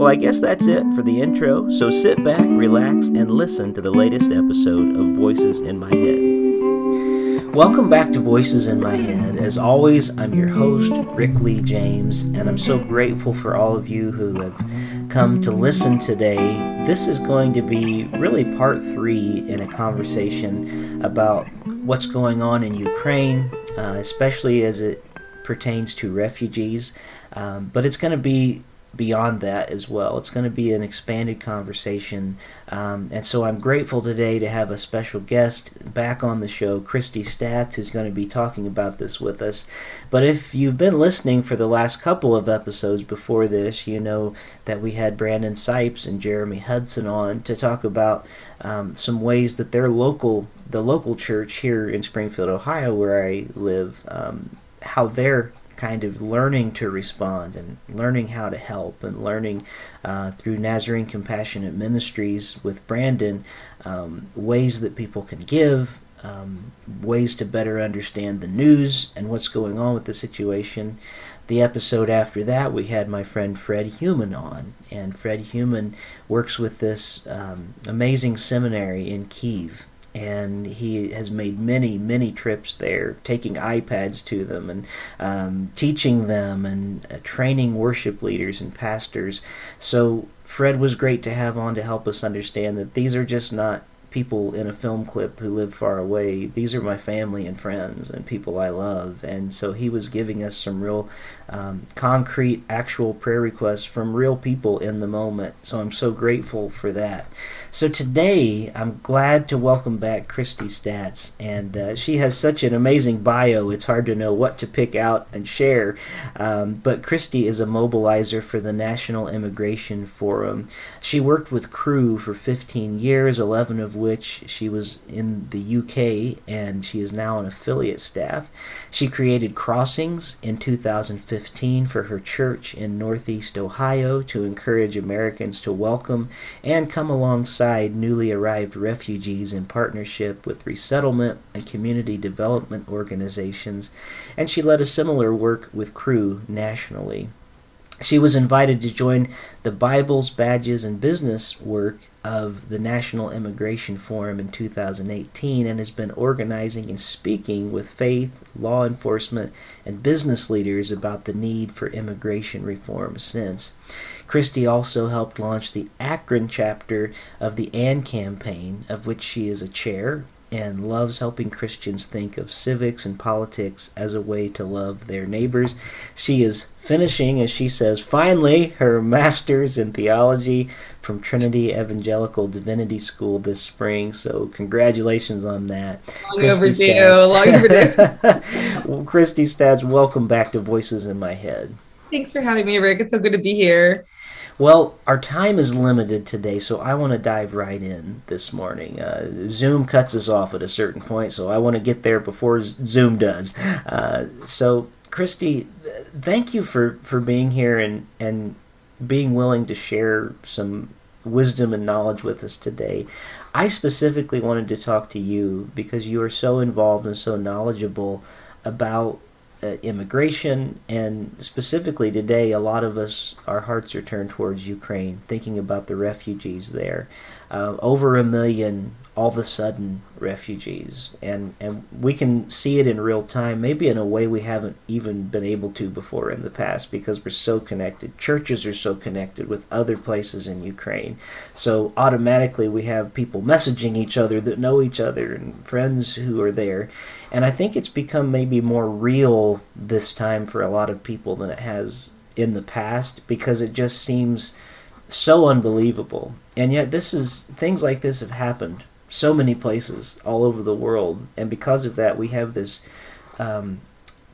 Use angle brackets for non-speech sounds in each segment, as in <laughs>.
Well, I guess that's it for the intro, so sit back, relax, and listen to the latest episode of Voices in My Head. Welcome back to Voices in My Head. As always, I'm your host, Rick Lee James, and I'm so grateful for all of you who have come to listen today. This is going to be really part three in a conversation about what's going on in Ukraine, uh, especially as it pertains to refugees. Um, but it's going to be beyond that as well. It's going to be an expanded conversation. Um, and so I'm grateful today to have a special guest back on the show, Christy Staats, who's going to be talking about this with us. But if you've been listening for the last couple of episodes before this, you know that we had Brandon Sipes and Jeremy Hudson on to talk about um, some ways that their local, the local church here in Springfield, Ohio, where I live, um, how they're kind of learning to respond and learning how to help and learning uh, through Nazarene Compassionate Ministries with Brandon um, ways that people can give, um, ways to better understand the news and what's going on with the situation. The episode after that, we had my friend Fred Human on, and Fred Human works with this um, amazing seminary in Kiev and he has made many many trips there taking ipads to them and um, teaching them and uh, training worship leaders and pastors so fred was great to have on to help us understand that these are just not people in a film clip who live far away. These are my family and friends and people I love. And so he was giving us some real um, concrete, actual prayer requests from real people in the moment. So I'm so grateful for that. So today, I'm glad to welcome back Christy Staats. And uh, she has such an amazing bio, it's hard to know what to pick out and share. Um, but Christy is a mobilizer for the National Immigration Forum. She worked with Cru for 15 years, 11 of which she was in the UK and she is now an affiliate staff. She created Crossings in 2015 for her church in Northeast Ohio to encourage Americans to welcome and come alongside newly arrived refugees in partnership with resettlement and community development organizations, and she led a similar work with Cru nationally. She was invited to join the Bibles, Badges, and Business work of the National Immigration Forum in 2018 and has been organizing and speaking with faith, law enforcement, and business leaders about the need for immigration reform since. Christy also helped launch the Akron chapter of the AND campaign, of which she is a chair, and loves helping Christians think of civics and politics as a way to love their neighbors. She is finishing, as she says, finally her master's in theology from Trinity Evangelical Divinity School this spring. So congratulations on that. Long Christy overdue. Long overdue. well, <laughs> Christy Staats, welcome back to Voices in My Head. Thanks for having me, Rick. It's so good to be here. Well, our time is limited today, so I want to dive right in this morning. Uh, Zoom cuts us off at a certain point, so I want to get there before Zoom does. Uh, so, Christy, thank you for, for being here and, and being willing to share some wisdom and knowledge with us today. I specifically wanted to talk to you because you are so involved and so knowledgeable about Uh, immigration, and specifically today, a lot of us, our hearts are turned towards Ukraine, thinking about the refugees there. Uh, over a million all of a sudden refugees. And and we can see it in real time maybe in a way we haven't even been able to before in the past because we're so connected. Churches are so connected with other places in Ukraine. So automatically we have people messaging each other that know each other and friends who are there. And I think it's become maybe more real this time for a lot of people than it has in the past because it just seems so unbelievable and yet this is things like this have happened so many places all over the world, and because of that, we have this um,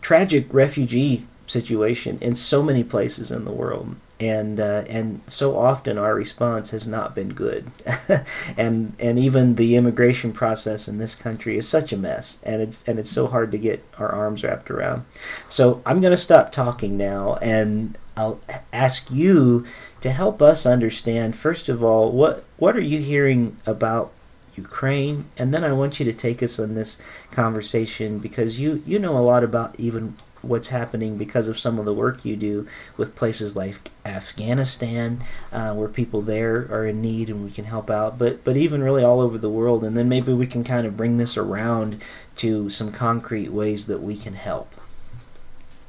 tragic refugee situation in so many places in the world. And uh, and so often our response has not been good, <laughs> and and even the immigration process in this country is such a mess, and it's and it's so hard to get our arms wrapped around. So I'm going to stop talking now, and I'll ask you to help us understand. First of all, what what are you hearing about Ukraine, and then I want you to take us on this conversation because you you know a lot about even what's happening because of some of the work you do with places like Afghanistan, uh, where people there are in need and we can help out, but but even really all over the world, and then maybe we can kind of bring this around to some concrete ways that we can help.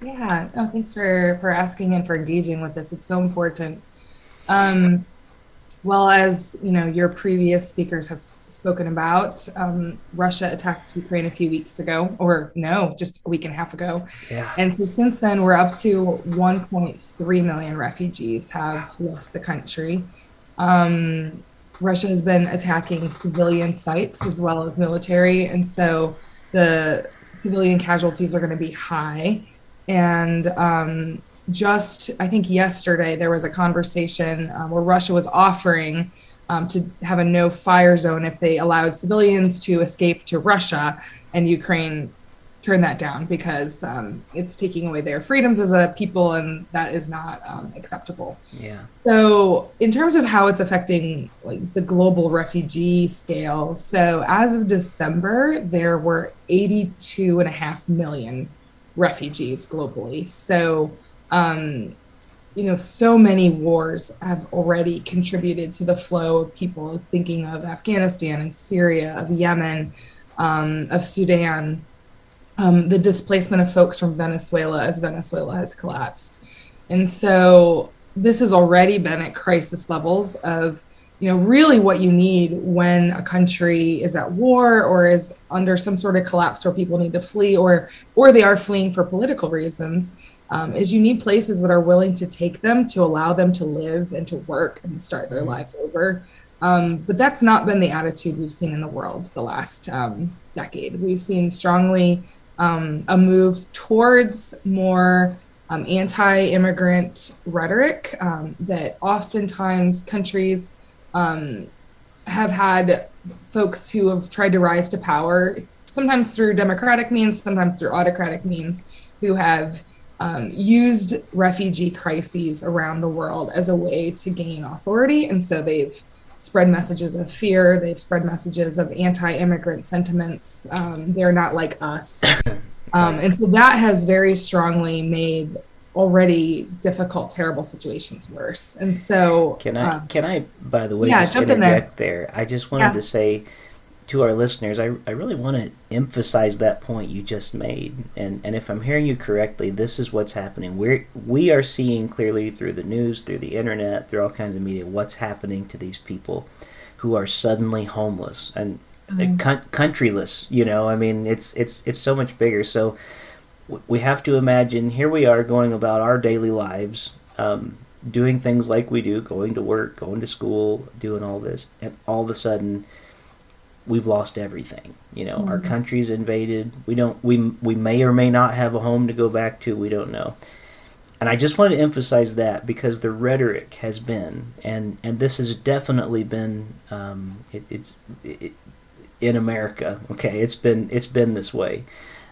Yeah. Oh, thanks for for asking and for engaging with this. It's so important. Um, well, as you know, your previous speakers have spoken about, um, Russia attacked Ukraine a few weeks ago, or no, just a week and a half ago. Yeah. And so since then, we're up to 1.3 million refugees have left the country. Um, Russia has been attacking civilian sites as well as military, and so the civilian casualties are going to be high. And um, just I think yesterday there was a conversation um, where Russia was offering um, to have a no fire zone if they allowed civilians to escape to Russia, and Ukraine turned that down because um, it's taking away their freedoms as a people, and that is not um, acceptable. Yeah. So, in terms of how it's affecting like the global refugee scale, so as of December, there were 82 and a half million refugees globally. So um, you know, so many wars have already contributed to the flow of people thinking of Afghanistan and Syria, of Yemen, um, of Sudan, um, the displacement of folks from Venezuela as Venezuela has collapsed. And so this has already been at crisis levels of, you know, really what you need when a country is at war or is under some sort of collapse where people need to flee or or they are fleeing for political reasons um, is you need places that are willing to take them to allow them to live and to work and start their mm-hmm. lives over. Um, but that's not been the attitude we've seen in the world the last um, decade. We've seen strongly um, a move towards more um, anti immigrant rhetoric um, that oftentimes countries have had folks who have tried to rise to power, sometimes through democratic means, sometimes through autocratic means, who have um, used refugee crises around the world as a way to gain authority. And so they've spread messages of fear, they've spread messages of anti immigrant sentiments. Um, they're not like us. <coughs> Um, and so that has very strongly made already difficult, terrible situations worse. And so, can I, um, can I, by the way, yeah, just interject there. there? I just wanted yeah. to say to our listeners, I, I really want to emphasize that point you just made. And, and if I'm hearing you correctly, this is what's happening. We're, we are seeing clearly through the news, through the internet, through all kinds of media, what's happening to these people who are suddenly homeless and mm-hmm. countryless. You know, I mean, it's, it's, it's so much bigger. So we have to imagine here we are going about our daily lives. Um, doing things like we do, going to work, going to school, doing all this, and all of a sudden, we've lost everything. You know, mm-hmm. our country's invaded. We don't. We we may or may not have a home to go back to. We don't know. And I just want to emphasize that because the rhetoric has been, and and this has definitely been, um, it, it's it, in America. Okay, it's been it's been this way,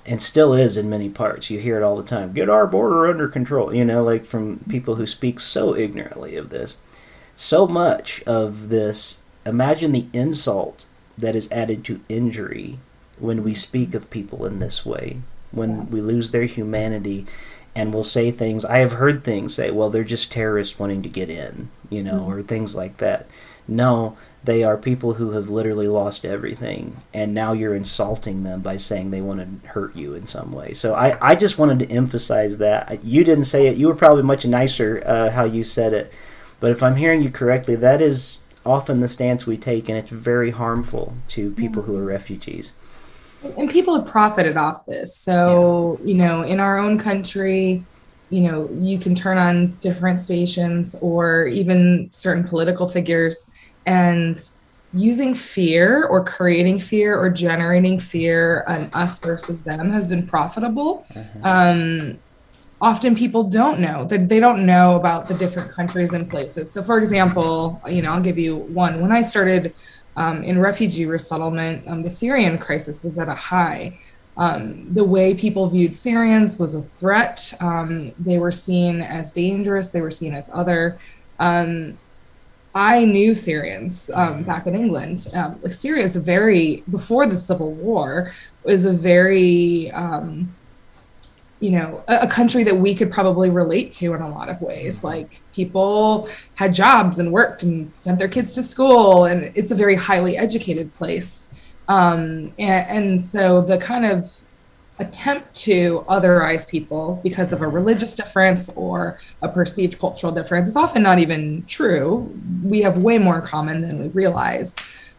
and still is in many parts. You hear it all the time. Get our border under control. You know, like from people who speak so ignorantly of this. So much of this. Imagine the insult that is added to injury when we speak of people in this way, when we lose their humanity and we'll say things. I have heard things say, well, they're just terrorists wanting to get in, you know, mm-hmm. or things like that. No, they are people who have literally lost everything, and now you're insulting them by saying they want to hurt you in some way. So I, I just wanted to emphasize that. You didn't say it. You were probably much nicer uh, how you said it. But if I'm hearing you correctly, that is often the stance we take, and it's very harmful to people who are refugees. And people have profited off this. So, yeah. you know, in our own country, you know, you can turn on different stations or even certain political figures and using fear or creating fear or generating fear on us versus them has been profitable. Mm-hmm. Um, often people don't know that they don't know about the different countries and places. So, for example, you know, I'll give you one. When I started um, in refugee resettlement, um, the Syrian crisis was at a high. Um, the way people viewed Syrians was a threat. Um, they were seen as dangerous. They were seen as other. Um, I knew Syrians um, back in England. Um, like Syria is a very before the civil war is a very um, you know a, a, country that we could probably relate to in a lot of ways. Like people had jobs and worked and sent their kids to school, and it's a very highly educated place. Um, and, and so the kind of attempt to otherize people because of a religious difference or a perceived cultural difference is often not even true. We have way more in common than we realize.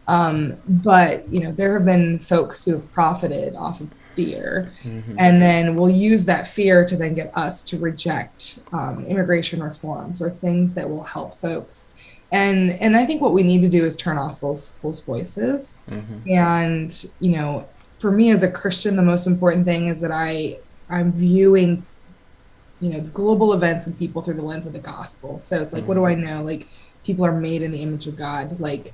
Um, but you know, there have been folks who have profited off of fear, mm-hmm. and then will use that fear to then get us to reject um, immigration reforms or things that will help folks. And and I think what we need to do is turn off those those voices, mm-hmm. and you know, for me as a Christian, the most important thing is that I I'm viewing, you know, global events and people through the lens of the gospel. So it's like, mm-hmm. what do I know? Like people are made in the image of God. Like,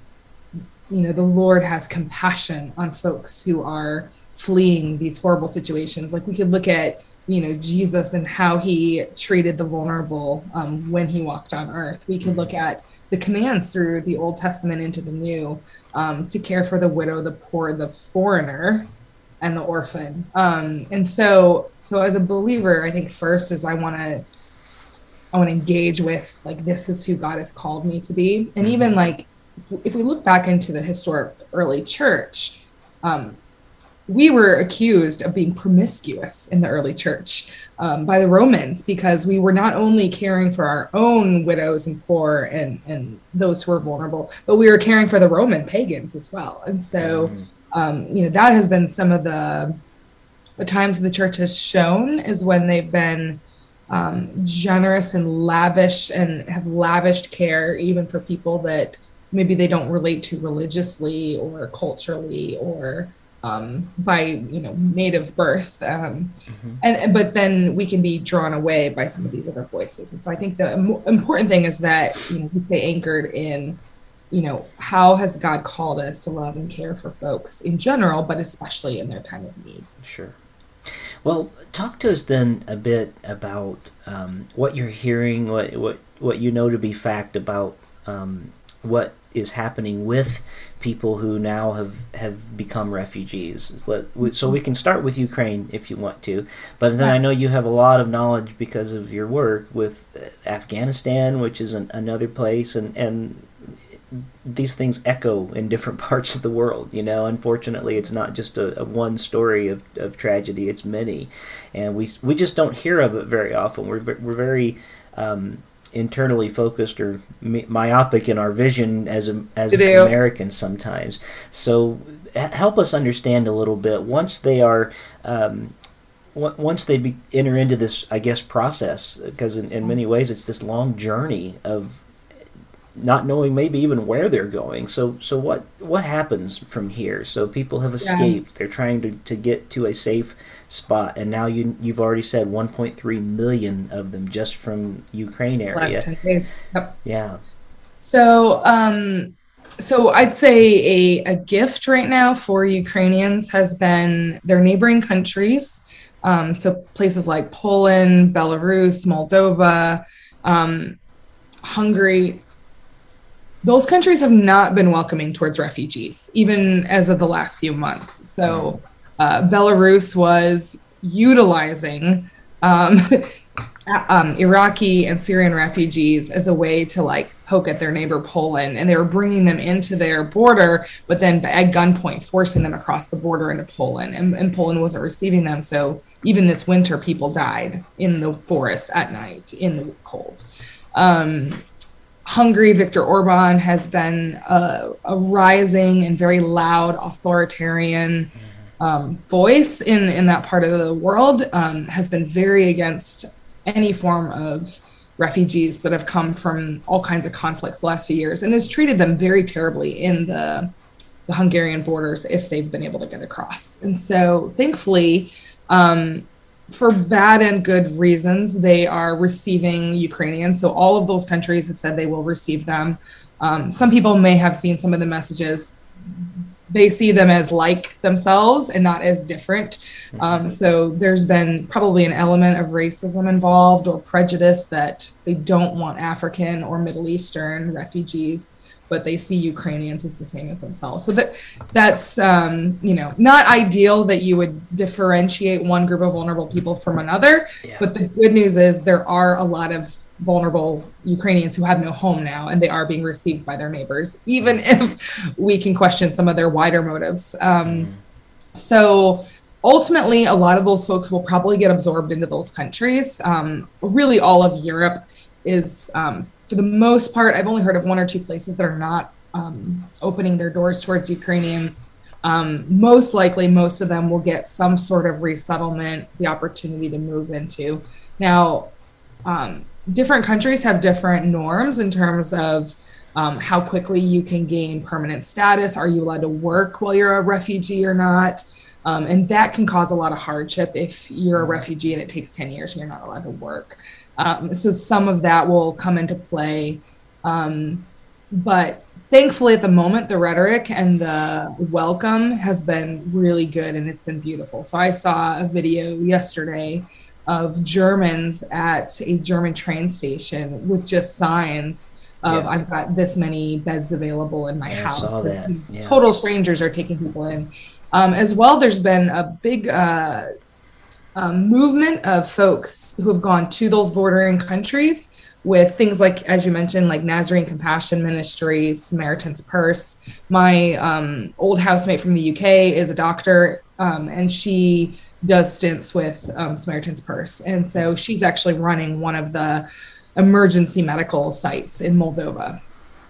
you know, the Lord has compassion on folks who are fleeing these horrible situations. Like we could look at, you know, Jesus and how he treated the vulnerable um, when he walked on earth. We could look at the commands through the Old Testament into the New um, to care for the widow, the poor, the foreigner, and the orphan. Um, and so, so as a believer, I think first is I want to, I want to engage with like this is who God has called me to be, and even mm-hmm. like if, if we look back into the historic early church, um, we were accused of being promiscuous in the early church um, by the Romans because we were not only caring for our own widows and poor and, and those who were vulnerable, but we were caring for the Roman pagans as well. And so, mm-hmm. um, you know, that has been some of the the times the church has shown is when they've been um, generous and lavish and have lavished care even for people that maybe they don't relate to religiously or culturally or um, by you know native birth um, mm-hmm. and but then we can be drawn away by some of these other voices. And so i think the important thing is that you know we stay anchored in you know how has god called us to love and care for folks in general but especially in their time of need. Sure. Well talk to us then a bit about um, what you're hearing what what what you know to be fact about um, what is happening with people who now have have become refugees. So we can start with Ukraine if you want to, but then I know you have a lot of knowledge because of your work with Afghanistan, which is an, another place, and and these things echo in different <laughs> parts of the world. You know, unfortunately, it's not just a, a, one story of, of tragedy; it's many, and we we just don't hear of it very often. We're we're very um, internally focused or myopic in our vision as as Americans sometimes. So help us understand a little bit once they are. Um, once they be, enter into this, I guess, process, because in, in many ways it's this long journey of not knowing maybe even where they're going. So so what what happens from here? So people have escaped. Yeah. They're trying to, to get to a safe spot, and now you you've already said 1.3 million of them just from Ukraine area. Last 10 days. Yep. Yeah. So um so I'd say a, a gift right now for Ukrainians has been their neighboring countries. Um, so places like Poland, Belarus, Moldova, um, Hungary, those countries have not been welcoming towards refugees, even as of the last few months. So uh, Belarus was utilizing um, <laughs> um, Iraqi and Syrian refugees as a way to like poke at their neighbor Poland, and they were bringing them into their border, but then at gunpoint forcing them across the border into Poland, and, and Poland wasn't receiving them. So even this winter, people died in the forest at night in the cold. Um, Hungary, Viktor Orban has been a, a, rising and very loud authoritarian um, voice in, in that part of the world, um, has been very against any form of refugees that have come from all kinds of conflicts the last few years and has treated them very terribly in the, the Hungarian borders if they've been able to get across. And so thankfully, um, for bad and good reasons, they are receiving Ukrainians. So all of those countries have said they will receive them. Um, some people may have seen some of the messages they see them as like themselves and not as different. Um, mm-hmm. so there's been probably an element of racism involved or prejudice that they don't want African or Middle Eastern refugees but they see Ukrainians as the same as themselves. So that that's um, you know not ideal that you would differentiate one group of vulnerable people from another. Yeah. But the good news is there are a lot of vulnerable Ukrainians who have no home now, and they are being received by their neighbors, even if we can question some of their wider motives. Um, mm. So ultimately, a lot of those folks will probably get absorbed into those countries. Um, really, all of Europe is um, for the most part, I've only heard of one or two places that are not um, opening their doors towards Ukrainians. Um, most likely, most of them will get some sort of resettlement, the opportunity to move into. Now, um, different countries have different norms in terms of um, how quickly you can gain permanent status. Are you allowed to work while you're a refugee or not? Um, and that can cause a lot of hardship if you're a refugee and it takes 10 years and you're not allowed to work. Um, so some of that will come into play. Um, but thankfully, at the moment, the rhetoric and the welcome has been really good and it's been beautiful. So I saw a video yesterday of Germans at a German train station with just signs of yeah. I've got this many beds available in my yeah, house. Yeah. Total strangers are taking people in. Um, as well, there's been a big uh, um, movement of folks who have gone to those bordering countries with things like, as you mentioned, like Nazarene Compassion Ministries, Samaritan's Purse. My um, old housemate from the UK is a doctor, um, and she does stints with um, Samaritan's Purse. And so she's actually running one of the emergency medical sites in Moldova.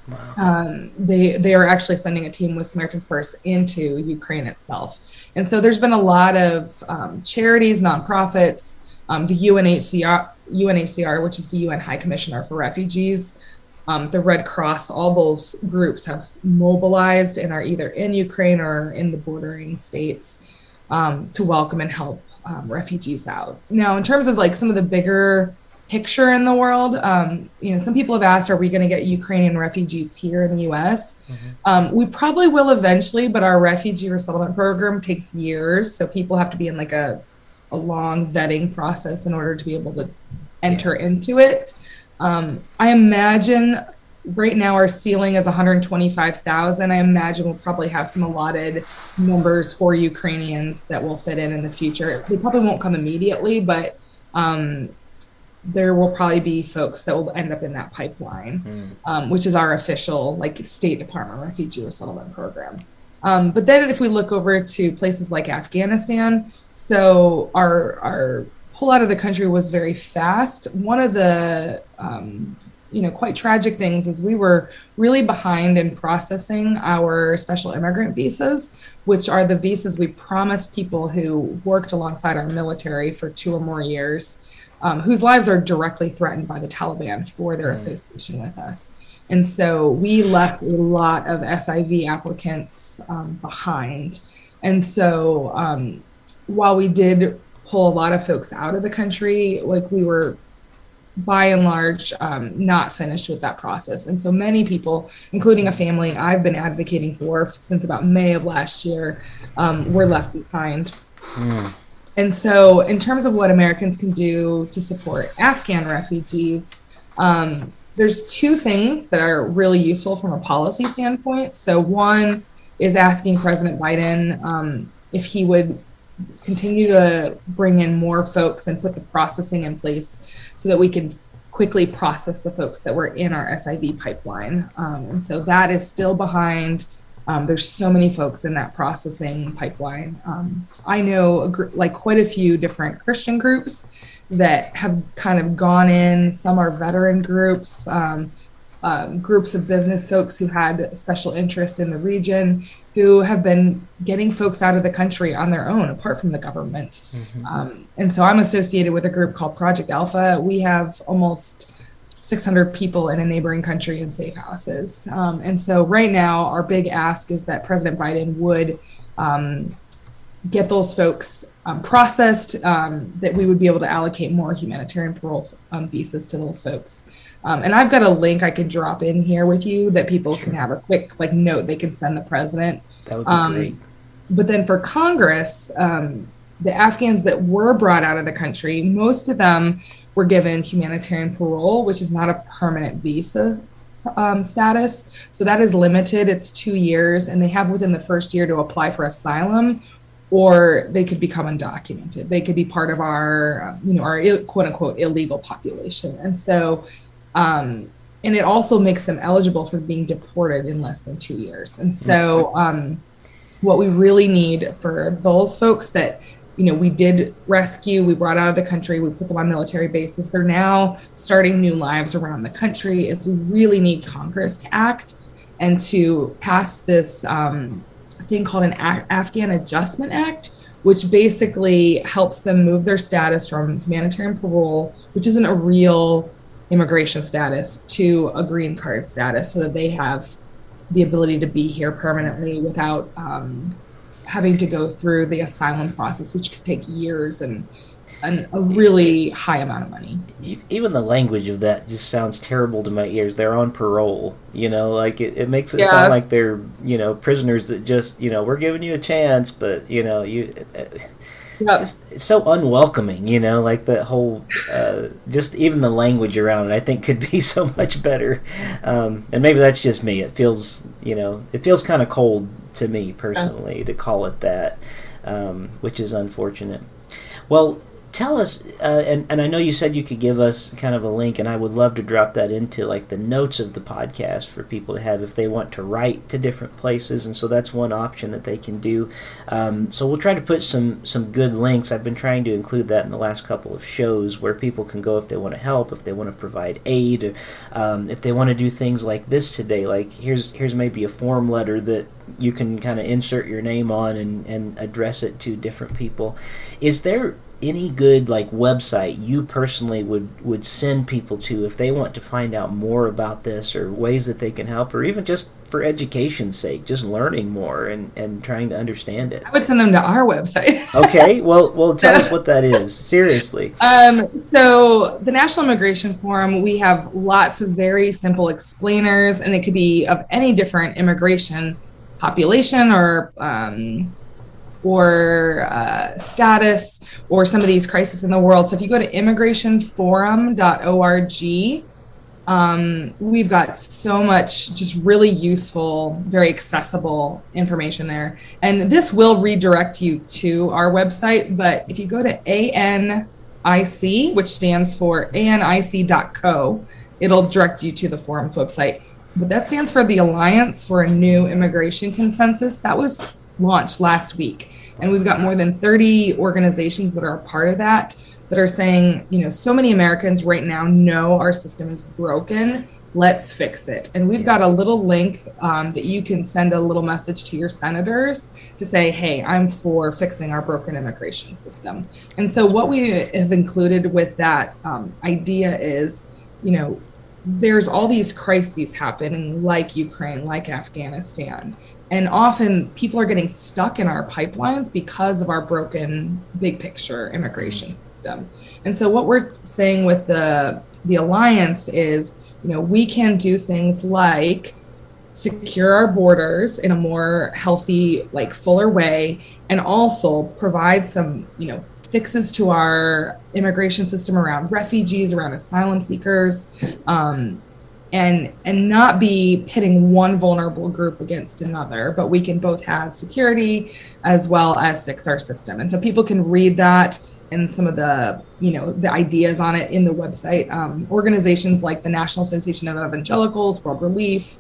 Wow. Um, they they are actually sending a team with Samaritan's Purse into Ukraine itself, and so there's been a lot of um, charities, nonprofits, um, the UNHCR, UNHCR, which is the UN High Commissioner for Refugees, um, the Red Cross, all those groups have mobilized and are either in Ukraine or in the bordering states um, to welcome and help um, refugees out. Now, in terms of like some of the bigger picture in the world. Um, you know, some people have asked, are we going to get Ukrainian refugees here in the U.S.? Mm-hmm. Um, we probably will eventually, but our refugee resettlement program takes years, so people have to be in like a a long vetting process in order to be able to enter yeah. into it. Um, I imagine right now our ceiling is 125,000. I imagine we'll probably have some allotted numbers for Ukrainians that will fit in in the future. They probably won't come immediately, but um, there will probably be folks that will end up in that pipeline, mm. um, which is our official like State Department refugee resettlement program. Um, but then if we look over to places like Afghanistan, so our our pull out of the country was very fast. One of the um, you know quite tragic things is we were really behind in processing our special immigrant visas which are the visas we promised people who worked alongside our military for two or more years um, whose lives are directly threatened by the Taliban for their association with us. And so we left a lot of SIV applicants um, behind. And so um, while we did pull a lot of folks out of the country, like we were by and large um, not finished with that process. And so many people, including a family I've been advocating for since about May of last year, um, were left behind. Mm. And so, in terms of what Americans can do to support Afghan refugees, um, there's two things that are really useful from a policy standpoint. So, one is asking President Biden um, if he would continue to bring in more folks and put the processing in place so that we can quickly process the folks that were in our SIV pipeline. Um, and so that is still behind. Um, there's so many folks in that processing pipeline. Um, I know gr- like quite a few different Christian groups that have kind of gone in. Some are veteran groups, um, um, groups of business folks who had special interest in the region, who have been getting folks out of the country on their own, apart from the government. Mm-hmm. Um, and so I'm associated with a group called Project Alpha. We have almost 600 people in a neighboring country in safe houses. Um, and so right now, our big ask is that President Biden would um, get those folks um, processed, um, that we would be able to allocate more humanitarian parole um, visas to those folks. Um, and I've got a link I can drop in here with you that people sure. can have a quick like note they can send the president. That would be great. But then for Congress, um, the Afghans that were brought out of the country, most of them were given humanitarian parole, which is not a permanent visa um, status. So that is limited. It's two years, and they have within the first year to apply for asylum or they could become undocumented. They could be part of our, you know, our quote unquote illegal population. And so, um, and it also makes them eligible for being deported in less than two years. And so, um, what we really need for those folks that, you know, we did rescue, we brought out of the country, we put them on military bases. They're now starting new lives around the country. It's we really need Congress to act and to pass this um, thing called an A- Afghan Adjustment Act, which basically helps them move their status from humanitarian parole, which isn't a real immigration status, to a green card status so that they have the ability to be here permanently without um, having to go through the asylum process, which could take years and an, a really high amount of money. Even the language of that just sounds terrible to my ears. They're on parole, you know, like it, it makes it yeah. sound like they're, you know, prisoners that just, you know, we're giving you a chance, but, you know, you. Yep. Just so unwelcoming, you know, like the whole, uh, just even the language around it, I think could <laughs> be so much better. Um, and maybe that's just me. It feels, you know, it feels kind of cold to me personally yeah. to call it that, um, which is unfortunate. Well, tell us uh, and, and i know you said you could give us kind of a link and i would love to drop that into like the notes of the podcast for people to have if they want to write to different places and so that's one option that they can do. Um, so we'll try to put some some good links. I've been trying to include that in the last couple of shows where people can go if they want to help if they want to provide aid um, if they want to do things like this today like here's here's maybe a form letter that you can kind of insert your name on and, and address it to different people. Is there any good like website you personally would would send people to if they want to find out more about this or ways that they can help or even just for education's sake just learning more and and trying to understand it? I would send them to our website. <laughs> Okay well well tell us <laughs> what that is. Seriously. Um so the national immigration forum we have lots of very simple explainers and it could be of any different immigration population or um, or uh, status or some of these crises in the world. So if you go to immigrationforum.org, um, we've got so much just really useful, very accessible information there. And this will redirect you to our website. But if you go to ANIC, which stands for anic.co, it'll direct you to the forum's website. But that stands for the Alliance for a New Immigration Consensus. That was launched last week. And we've got more than 30 organizations that are a part of that that are saying, you know, so many Americans right now know our system is broken. Let's fix it. And we've got a little link um, that you can send a little message to your senators to say, hey, I'm for fixing our broken immigration system. And so, what we have included with that um, idea is, you know, there's all these crises happening like Ukraine, like Afghanistan. And often people are getting stuck in our pipelines because of our broken big picture immigration system. And so what we're saying with the the alliance is, you know, we can do things like secure our borders in a more healthy, like fuller way, and also provide some, you know, fixes to our immigration system around refugees, around asylum seekers, um, and and not be pitting one vulnerable group against another but we can both have security as well as fix our system. And so people can read that and some of the you know the ideas on it in the website. Um, organizations like the national association of evangelicals world relief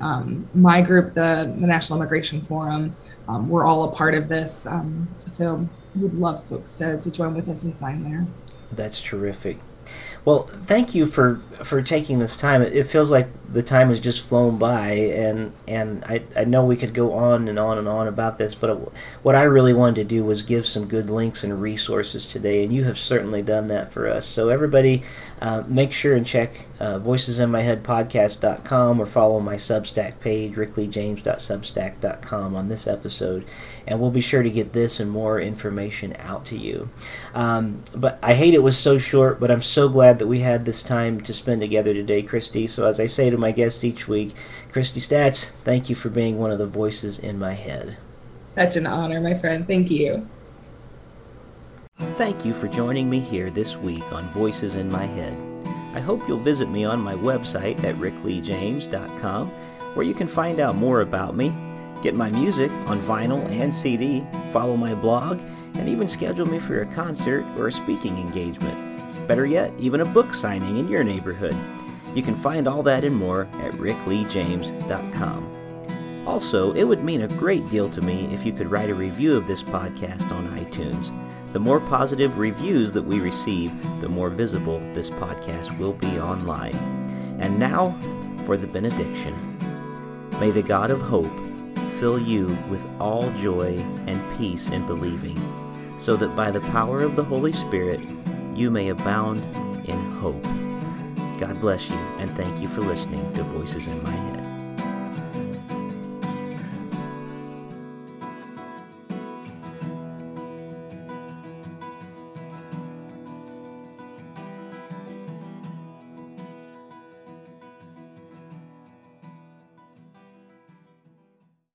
um, my group the, the national immigration forum um, we're all a part of this. Um, so would love folks to, to join with us and sign there. That's terrific well, thank you for for taking this time. It feels like the time has just flown by, and and I, I know we could go on and on and on about this, but what I really wanted to do was give some good links and resources today, and you have certainly done that for us. So everybody, uh, make sure and check uh, voicesinmyheadpodcast.com or follow my Substack page, rickleejames.substack.com on this episode, and we'll be sure to get this and more information out to you. Um, but I hate it was so short, but I'm so glad that we had this time to spend together today, Christy. So as I say to my guests each week, Christy Staats, thank you for being one of the voices in my head. Such an honor, my friend. Thank you. Thank you for joining me here this week on Voices in My Head. I hope you'll visit me on my website at rickleejames.com where you can find out more about me, get my music on vinyl and CD, follow my blog, and even schedule me for a concert or a speaking engagement. Better yet, even a book signing in your neighborhood. You can find all that and more at rickleejames.com. Also, it would mean a great deal to me if you could write a review of this podcast on iTunes. The more positive reviews that we receive, the more visible this podcast will be online. And now for the benediction. May the God of hope fill you with all joy and peace in believing, so that by the power of the Holy Spirit you may abound in hope. God bless you, and thank you for listening to Voices in My Head.